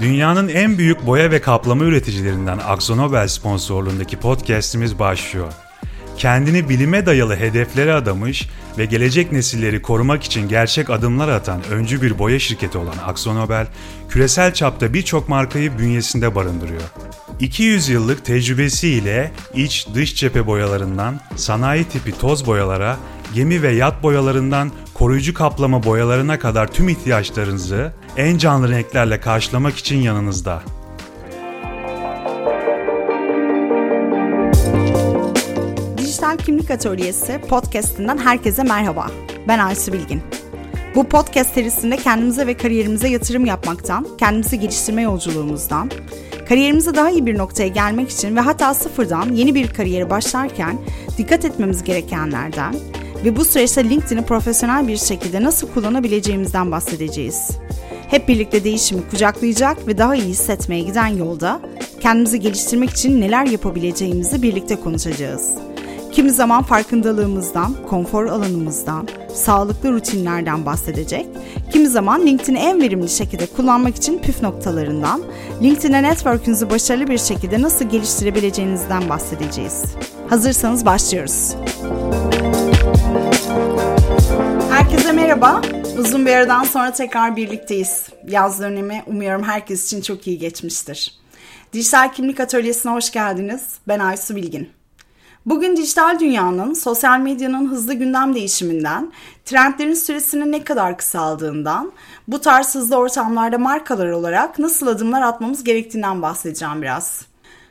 Dünyanın en büyük boya ve kaplama üreticilerinden Akzonobel sponsorluğundaki podcast'imiz başlıyor. Kendini bilime dayalı hedeflere adamış ve gelecek nesilleri korumak için gerçek adımlar atan öncü bir boya şirketi olan Akzonobel, küresel çapta birçok markayı bünyesinde barındırıyor. 200 yıllık tecrübesiyle iç dış cephe boyalarından sanayi tipi toz boyalara, gemi ve yat boyalarından koruyucu kaplama boyalarına kadar tüm ihtiyaçlarınızı en canlı renklerle karşılamak için yanınızda. Dijital Kimlik Atölyesi podcast'inden herkese merhaba. Ben Aysu Bilgin. Bu podcast serisinde kendimize ve kariyerimize yatırım yapmaktan, kendimizi geliştirme yolculuğumuzdan, kariyerimize daha iyi bir noktaya gelmek için ve hatta sıfırdan yeni bir kariyere başlarken dikkat etmemiz gerekenlerden ve bu süreçte LinkedIn'i profesyonel bir şekilde nasıl kullanabileceğimizden bahsedeceğiz. Hep birlikte değişimi kucaklayacak ve daha iyi hissetmeye giden yolda kendimizi geliştirmek için neler yapabileceğimizi birlikte konuşacağız. Kimi zaman farkındalığımızdan, konfor alanımızdan, sağlıklı rutinlerden bahsedecek, kimi zaman LinkedIn'i en verimli şekilde kullanmak için püf noktalarından, LinkedIn'e network'ünüzü başarılı bir şekilde nasıl geliştirebileceğinizden bahsedeceğiz. Hazırsanız başlıyoruz. Herkese merhaba. Uzun bir aradan sonra tekrar birlikteyiz. Yaz dönemi umuyorum herkes için çok iyi geçmiştir. Dijital Kimlik Atölyesi'ne hoş geldiniz. Ben Aysu Bilgin. Bugün dijital dünyanın, sosyal medyanın hızlı gündem değişiminden, trendlerin süresinin ne kadar kısaldığından, bu tarz hızlı ortamlarda markalar olarak nasıl adımlar atmamız gerektiğinden bahsedeceğim biraz.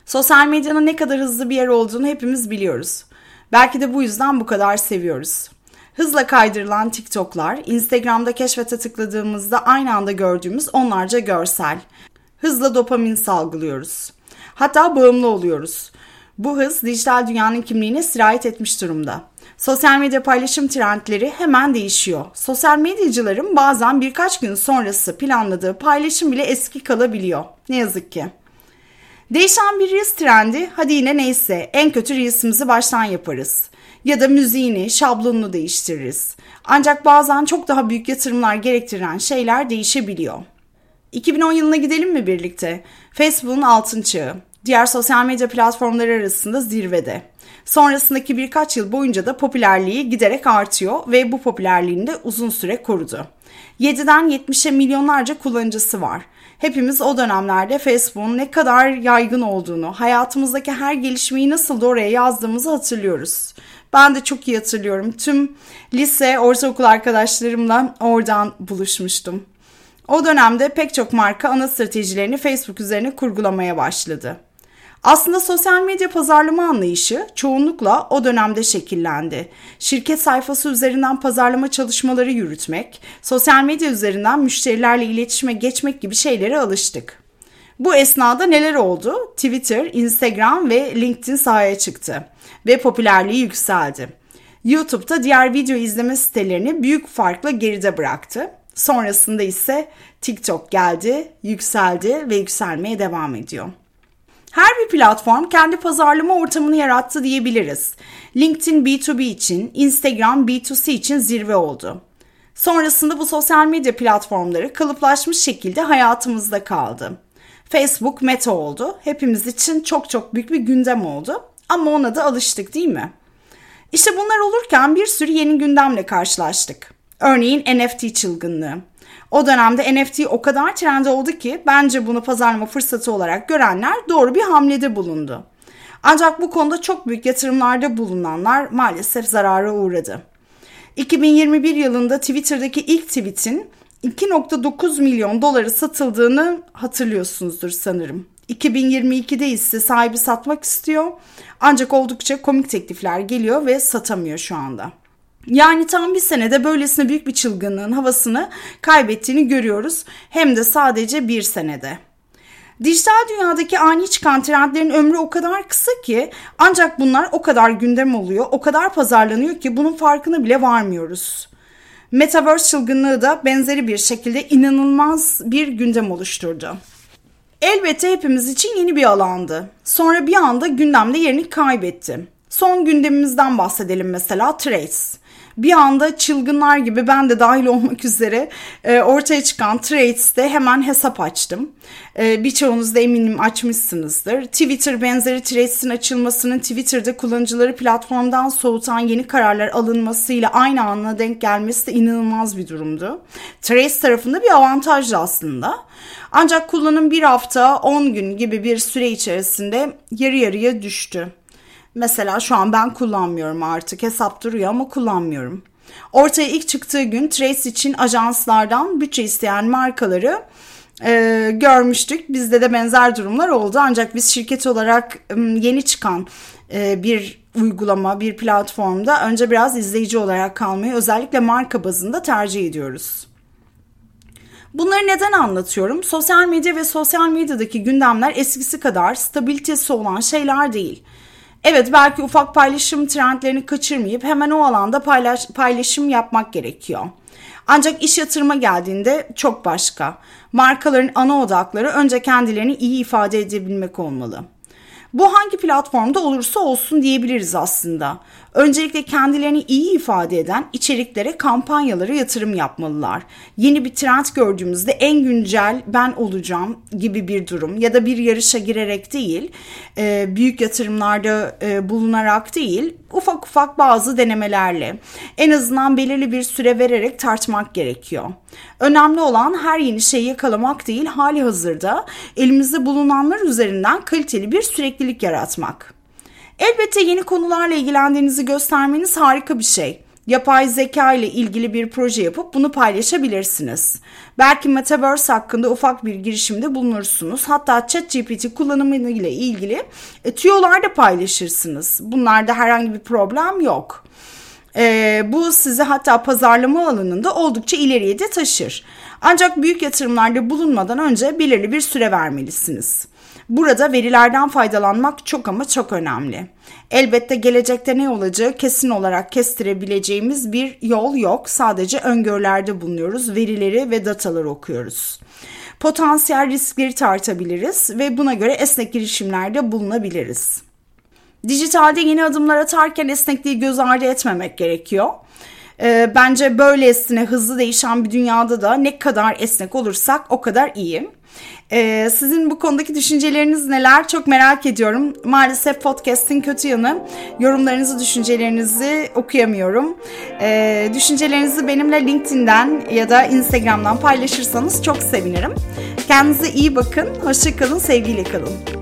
Sosyal medyanın ne kadar hızlı bir yer olduğunu hepimiz biliyoruz. Belki de bu yüzden bu kadar seviyoruz. Hızla kaydırılan TikTok'lar, Instagram'da keşfete tıkladığımızda aynı anda gördüğümüz onlarca görsel. Hızla dopamin salgılıyoruz. Hatta bağımlı oluyoruz. Bu hız dijital dünyanın kimliğine sirayet etmiş durumda. Sosyal medya paylaşım trendleri hemen değişiyor. Sosyal medyacıların bazen birkaç gün sonrası planladığı paylaşım bile eski kalabiliyor. Ne yazık ki. Değişen bir Reels trendi hadi yine neyse en kötü Reels'imizi baştan yaparız. Ya da müziğini, şablonunu değiştiririz. Ancak bazen çok daha büyük yatırımlar gerektiren şeyler değişebiliyor. 2010 yılına gidelim mi birlikte? Facebook'un altın çağı. Diğer sosyal medya platformları arasında zirvede. Sonrasındaki birkaç yıl boyunca da popülerliği giderek artıyor ve bu popülerliğini de uzun süre korudu. 7'den 70'e milyonlarca kullanıcısı var. Hepimiz o dönemlerde Facebook'un ne kadar yaygın olduğunu, hayatımızdaki her gelişmeyi nasıl da oraya yazdığımızı hatırlıyoruz. Ben de çok iyi hatırlıyorum. Tüm lise, ortaokul arkadaşlarımla oradan buluşmuştum. O dönemde pek çok marka ana stratejilerini Facebook üzerine kurgulamaya başladı. Aslında sosyal medya pazarlama anlayışı çoğunlukla o dönemde şekillendi. Şirket sayfası üzerinden pazarlama çalışmaları yürütmek, sosyal medya üzerinden müşterilerle iletişime geçmek gibi şeylere alıştık. Bu esnada neler oldu? Twitter, Instagram ve LinkedIn sahaya çıktı ve popülerliği yükseldi. YouTube'da diğer video izleme sitelerini büyük farkla geride bıraktı. Sonrasında ise TikTok geldi, yükseldi ve yükselmeye devam ediyor. Her bir platform kendi pazarlama ortamını yarattı diyebiliriz. LinkedIn B2B için, Instagram B2C için zirve oldu. Sonrasında bu sosyal medya platformları kalıplaşmış şekilde hayatımızda kaldı. Facebook meta oldu. Hepimiz için çok çok büyük bir gündem oldu. Ama ona da alıştık değil mi? İşte bunlar olurken bir sürü yeni gündemle karşılaştık. Örneğin NFT çılgınlığı. O dönemde NFT o kadar trend oldu ki bence bunu pazarlama fırsatı olarak görenler doğru bir hamlede bulundu. Ancak bu konuda çok büyük yatırımlarda bulunanlar maalesef zarara uğradı. 2021 yılında Twitter'daki ilk tweetin 2.9 milyon doları satıldığını hatırlıyorsunuzdur sanırım. 2022'de ise sahibi satmak istiyor ancak oldukça komik teklifler geliyor ve satamıyor şu anda. Yani tam bir senede böylesine büyük bir çılgınlığın havasını kaybettiğini görüyoruz. Hem de sadece bir senede. Dijital dünyadaki ani çıkan trendlerin ömrü o kadar kısa ki ancak bunlar o kadar gündem oluyor, o kadar pazarlanıyor ki bunun farkına bile varmıyoruz. Metaverse çılgınlığı da benzeri bir şekilde inanılmaz bir gündem oluşturdu. Elbette hepimiz için yeni bir alandı. Sonra bir anda gündemde yerini kaybetti. Son gündemimizden bahsedelim mesela Trace. Bir anda çılgınlar gibi ben de dahil olmak üzere e, ortaya çıkan Threads'te hemen hesap açtım. E, birçoğunuz da eminim açmışsınızdır. Twitter benzeri Threads'in açılmasının Twitter'da kullanıcıları platformdan soğutan yeni kararlar alınmasıyla aynı anda denk gelmesi de inanılmaz bir durumdu. Threads tarafında bir avantajdı aslında. Ancak kullanım bir hafta 10 gün gibi bir süre içerisinde yarı yarıya düştü. Mesela şu an ben kullanmıyorum artık. Hesap duruyor ama kullanmıyorum. Ortaya ilk çıktığı gün Trace için ajanslardan bütçe isteyen markaları e, görmüştük. Bizde de benzer durumlar oldu. Ancak biz şirket olarak e, yeni çıkan e, bir uygulama, bir platformda önce biraz izleyici olarak kalmayı özellikle marka bazında tercih ediyoruz. Bunları neden anlatıyorum? Sosyal medya ve sosyal medyadaki gündemler eskisi kadar stabilitesi olan şeyler değil. Evet belki ufak paylaşım trendlerini kaçırmayıp hemen o alanda paylaş, paylaşım yapmak gerekiyor. Ancak iş yatırıma geldiğinde çok başka. Markaların ana odakları önce kendilerini iyi ifade edebilmek olmalı. Bu hangi platformda olursa olsun diyebiliriz aslında. Öncelikle kendilerini iyi ifade eden içeriklere, kampanyalara yatırım yapmalılar. Yeni bir trend gördüğümüzde en güncel ben olacağım gibi bir durum ya da bir yarışa girerek değil, e, büyük yatırımlarda e, bulunarak değil, ufak ufak bazı denemelerle en azından belirli bir süre vererek tartmak gerekiyor. Önemli olan her yeni şeyi yakalamak değil, hali hazırda elimizde bulunanlar üzerinden kaliteli bir süreklilik yaratmak. Elbette yeni konularla ilgilendiğinizi göstermeniz harika bir şey. Yapay zeka ile ilgili bir proje yapıp bunu paylaşabilirsiniz. Belki Metaverse hakkında ufak bir girişimde bulunursunuz. Hatta ChatGPT kullanımı ile ilgili e, tüyolar da paylaşırsınız. Bunlarda herhangi bir problem yok. E, bu sizi hatta pazarlama alanında oldukça ileriye de taşır. Ancak büyük yatırımlarda bulunmadan önce belirli bir süre vermelisiniz. Burada verilerden faydalanmak çok ama çok önemli. Elbette gelecekte ne olacağı kesin olarak kestirebileceğimiz bir yol yok. Sadece öngörülerde bulunuyoruz. Verileri ve dataları okuyoruz. Potansiyel riskleri tartabiliriz ve buna göre esnek girişimlerde bulunabiliriz. Dijitalde yeni adımlar atarken esnekliği göz ardı etmemek gerekiyor. E, bence böylesine hızlı değişen bir dünyada da ne kadar esnek olursak o kadar iyi. Ee, sizin bu konudaki düşünceleriniz neler? Çok merak ediyorum. Maalesef podcast'in kötü yanı yorumlarınızı, düşüncelerinizi okuyamıyorum. Ee, düşüncelerinizi benimle LinkedIn'den ya da Instagram'dan paylaşırsanız çok sevinirim. Kendinize iyi bakın. Hoşçakalın. Sevgiyle kalın.